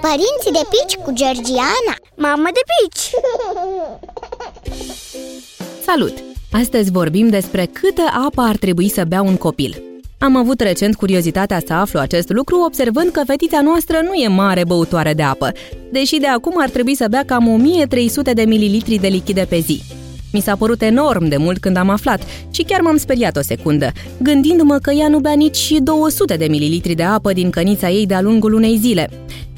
Părinții de pici cu Georgiana Mamă de pici! Salut! Astăzi vorbim despre câtă apă ar trebui să bea un copil. Am avut recent curiozitatea să aflu acest lucru observând că fetița noastră nu e mare băutoare de apă, deși de acum ar trebui să bea cam 1300 de mililitri de lichide pe zi. Mi s-a părut enorm de mult când am aflat și chiar m-am speriat o secundă, gândindu-mă că ea nu bea nici 200 de mililitri de apă din cănița ei de-a lungul unei zile.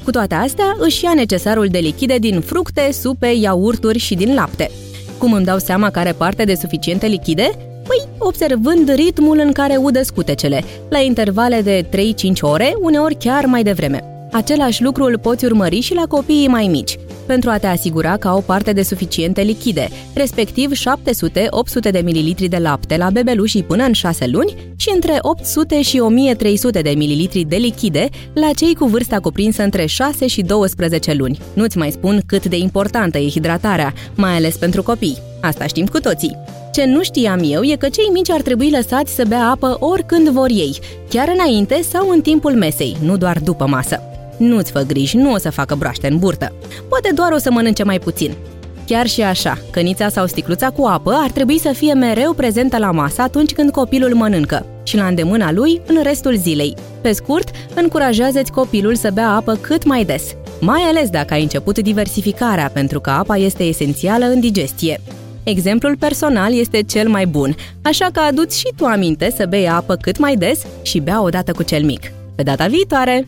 Cu toate astea, își ia necesarul de lichide din fructe, supe, iaurturi și din lapte. Cum îmi dau seama care parte de suficiente lichide? Păi, observând ritmul în care udă scutecele, la intervale de 3-5 ore, uneori chiar mai devreme. Același lucru îl poți urmări și la copiii mai mici pentru a te asigura că au parte de suficiente lichide, respectiv 700-800 de mililitri de lapte la bebelușii până în 6 luni și între 800 și 1300 de mililitri de lichide la cei cu vârsta cuprinsă între 6 și 12 luni. Nu-ți mai spun cât de importantă e hidratarea, mai ales pentru copii. Asta știm cu toții. Ce nu știam eu e că cei mici ar trebui lăsați să bea apă oricând vor ei, chiar înainte sau în timpul mesei, nu doar după masă. Nu-ți fă griji, nu o să facă broaște în burtă. Poate doar o să mănânce mai puțin. Chiar și așa, cănița sau sticluța cu apă ar trebui să fie mereu prezentă la masă atunci când copilul mănâncă și la îndemâna lui în restul zilei. Pe scurt, încurajează-ți copilul să bea apă cât mai des, mai ales dacă ai început diversificarea, pentru că apa este esențială în digestie. Exemplul personal este cel mai bun, așa că aduți și tu aminte să bei apă cât mai des și bea odată cu cel mic. Pe data viitoare!